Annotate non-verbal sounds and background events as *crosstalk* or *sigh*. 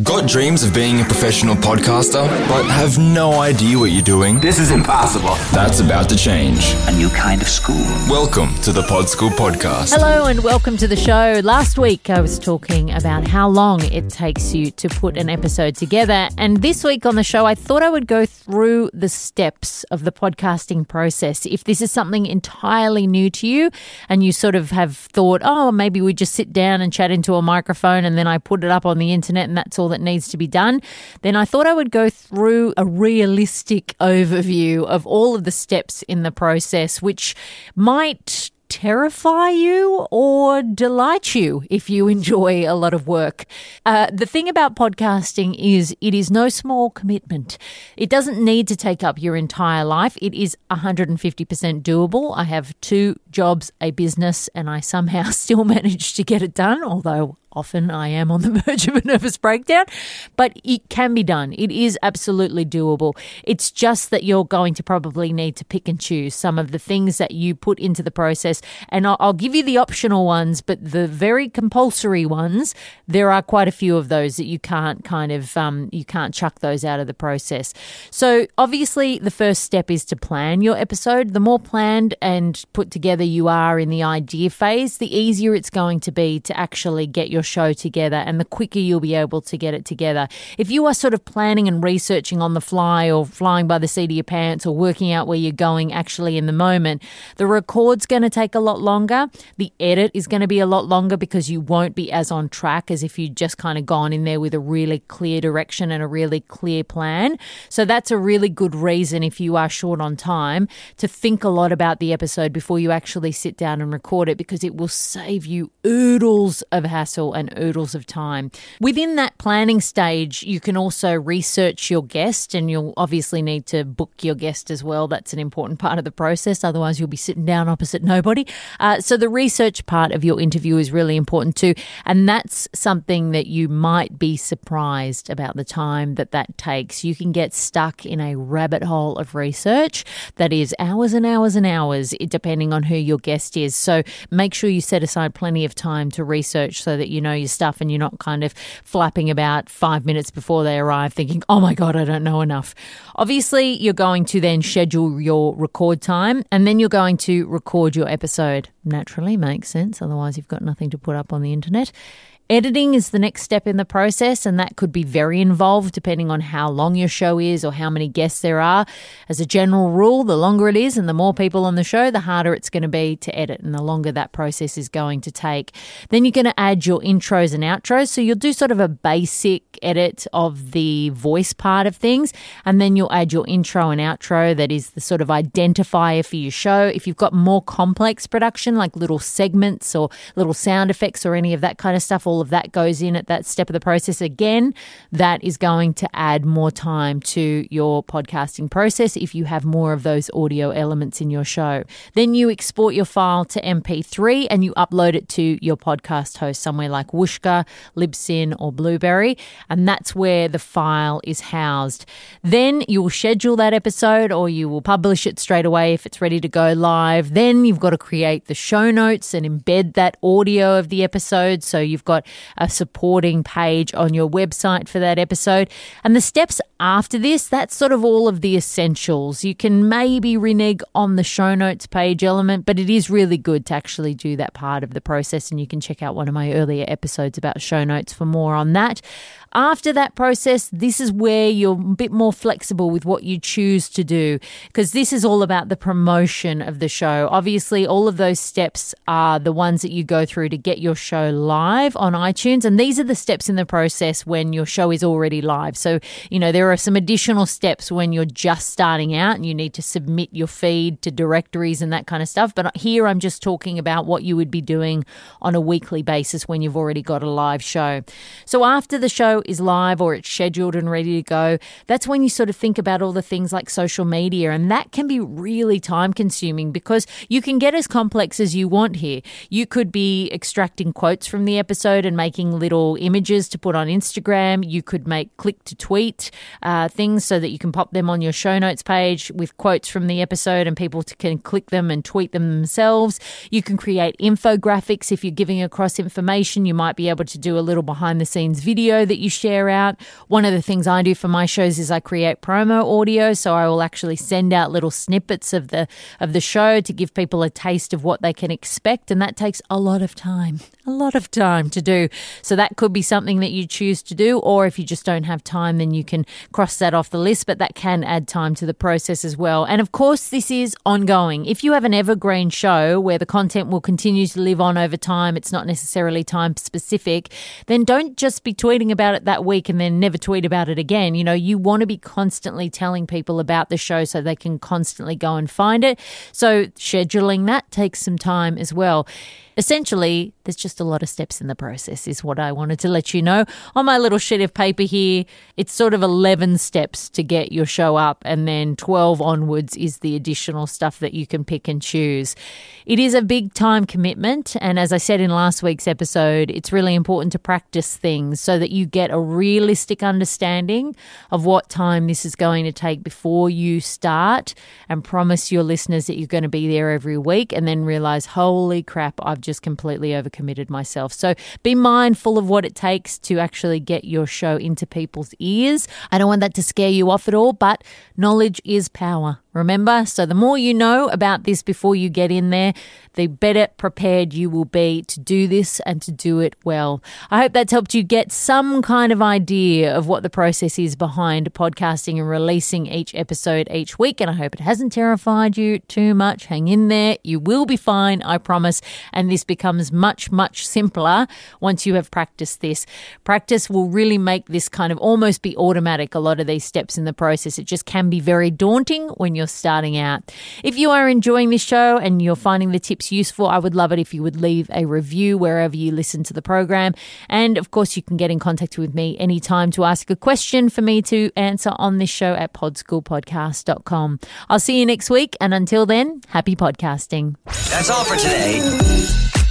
Got dreams of being a professional podcaster, but have no idea what you're doing? This is impossible. That's about to change. A new kind of school. Welcome to the PodSchool Podcast. Hello and welcome to the show. Last week I was talking about how long it takes you to put an episode together. And this week on the show, I thought I would go through the steps of the podcasting process. If this is something entirely new to you and you sort of have thought, oh, maybe we just sit down and chat into a microphone and then I put it up on the internet and that's all that needs to be done, then I thought I would go through a realistic overview of all of the steps in the process, which might terrify you or delight you if you enjoy a lot of work. Uh, the thing about podcasting is it is no small commitment. It doesn't need to take up your entire life. It is 150% doable. I have two jobs, a business, and I somehow *laughs* still manage to get it done, although often I am on the *laughs* verge of a nervous breakdown, but it can be done. It is absolutely doable. It's just that you're going to probably need to pick and choose some of the things that you put into the process. And I'll, I'll give you the optional ones, but the very compulsory ones, there are quite a few of those that you can't kind of, um, you can't chuck those out of the process. So obviously, the first step is to plan your episode. The more planned and put together you are in the idea phase, the easier it's going to be to actually get your your show together and the quicker you'll be able to get it together. If you are sort of planning and researching on the fly or flying by the seat of your pants or working out where you're going actually in the moment, the record's going to take a lot longer. The edit is going to be a lot longer because you won't be as on track as if you'd just kind of gone in there with a really clear direction and a really clear plan. So that's a really good reason if you are short on time to think a lot about the episode before you actually sit down and record it because it will save you oodles of hassle and oodles of time. Within that planning stage, you can also research your guest, and you'll obviously need to book your guest as well. That's an important part of the process. Otherwise, you'll be sitting down opposite nobody. Uh, so, the research part of your interview is really important too. And that's something that you might be surprised about the time that that takes. You can get stuck in a rabbit hole of research that is hours and hours and hours, depending on who your guest is. So, make sure you set aside plenty of time to research so that you know your stuff and you're not kind of flapping about five minutes before they arrive thinking, oh my God, I don't know enough. Obviously, you're going to then schedule your record time and then you're going to record your episode. Naturally, makes sense. Otherwise, you've got nothing to put up on the internet. Editing is the next step in the process, and that could be very involved depending on how long your show is or how many guests there are. As a general rule, the longer it is and the more people on the show, the harder it's going to be to edit, and the longer that process is going to take. Then you're going to add your intros and outros. So you'll do sort of a basic edit of the voice part of things, and then you'll add your intro and outro that is the sort of identifier for your show. If you've got more complex production, like little segments or little sound effects or any of that kind of stuff, all of that goes in at that step of the process again, that is going to add more time to your podcasting process if you have more of those audio elements in your show. Then you export your file to MP3 and you upload it to your podcast host somewhere like Whooshkaa, Libsyn, or Blubrry. and that's where the file is housed. Then you will schedule that episode or you will publish it straight away if it's ready to go live. Then you've got to create the show notes and embed that audio of the episode. So you've got a supporting page on your website for that episode. And the steps after this, that's sort of all of the essentials. You can maybe renege on the show notes page element, but it is really good to actually do that part of the process. And you can check out one of my earlier episodes about show notes for more on that. After that process, this is where you're a bit more flexible with what you choose to do because this is all about the promotion of the show. Obviously, all of those steps are the ones that you go through to get your show live on iTunes. And these are the steps in the process when your show is already live. So, you know, there are some additional steps when you're just starting out and you need to submit your feed to directories and that kind of stuff. But here I'm just talking about what you would be doing on a weekly basis when you've already got a live show. So after the show is live or it's scheduled and ready to go, that's when you sort of think about all the things like social media. And that can be really time consuming because you can get as complex as you want here. You could be extracting quotes from the episode and making little images to put on Instagram. You could make click to tweet uh, things so that you can pop them on your show notes page with quotes from the episode and people can click them and tweet them themselves. You can create infographics if you're giving across information. You might be able to do a little behind the scenes video that you share out. One of the things I do for my shows is I create promo audio, so I will actually send out little snippets of the of the show to give people a taste of what they can expect, and that takes a lot of time, a lot of time to do. So that could be something that you choose to do, or if you just don't have time, then you can cross that off the list. But that can add time to the process as well. And of course, this is ongoing. If you have an evergreen show where the content will continue to live on over time, it's not necessarily time specific, then don't just be tweeting about it that week and then never tweet about it again. You know, you want to be constantly telling people about the show so they can constantly go and find it. So scheduling that takes some time as well. Essentially, there's just a lot of steps in the process, is what I wanted to let you know. On my little sheet of paper here, it's sort of 11 steps to get your show up, and then 12 onwards is the additional stuff that you can pick and choose. It is a big time commitment, and as I said in last week's episode, it's really important to practice things so that you get a realistic understanding of what time this is going to take before you start and promise your listeners that you're going to be there every week and then realize, holy crap, I've just completely overcommitted myself. So be mindful of what it takes to actually get your show into people's ears. I don't want that to scare you off at all, but knowledge is power. Remember? So, the more you know about this before you get in there, the better prepared you will be to do this and to do it well. I hope that's helped you get some kind of idea of what the process is behind podcasting and releasing each episode each week. And I hope it hasn't terrified you too much. Hang in there. You will be fine, I promise. And this becomes much, much simpler once you have practiced this. Practice will really make this kind of almost be automatic, a lot of these steps in the process. It just can be very daunting when you're starting out. If you are enjoying this show and you're finding the tips useful, I would love it if you would leave a review wherever you listen to the program. And of course, you can get in contact with me anytime to ask a question for me to answer on this show at podschoolpodcast.com. I'll see you next week. And until then, happy podcasting. That's all for today.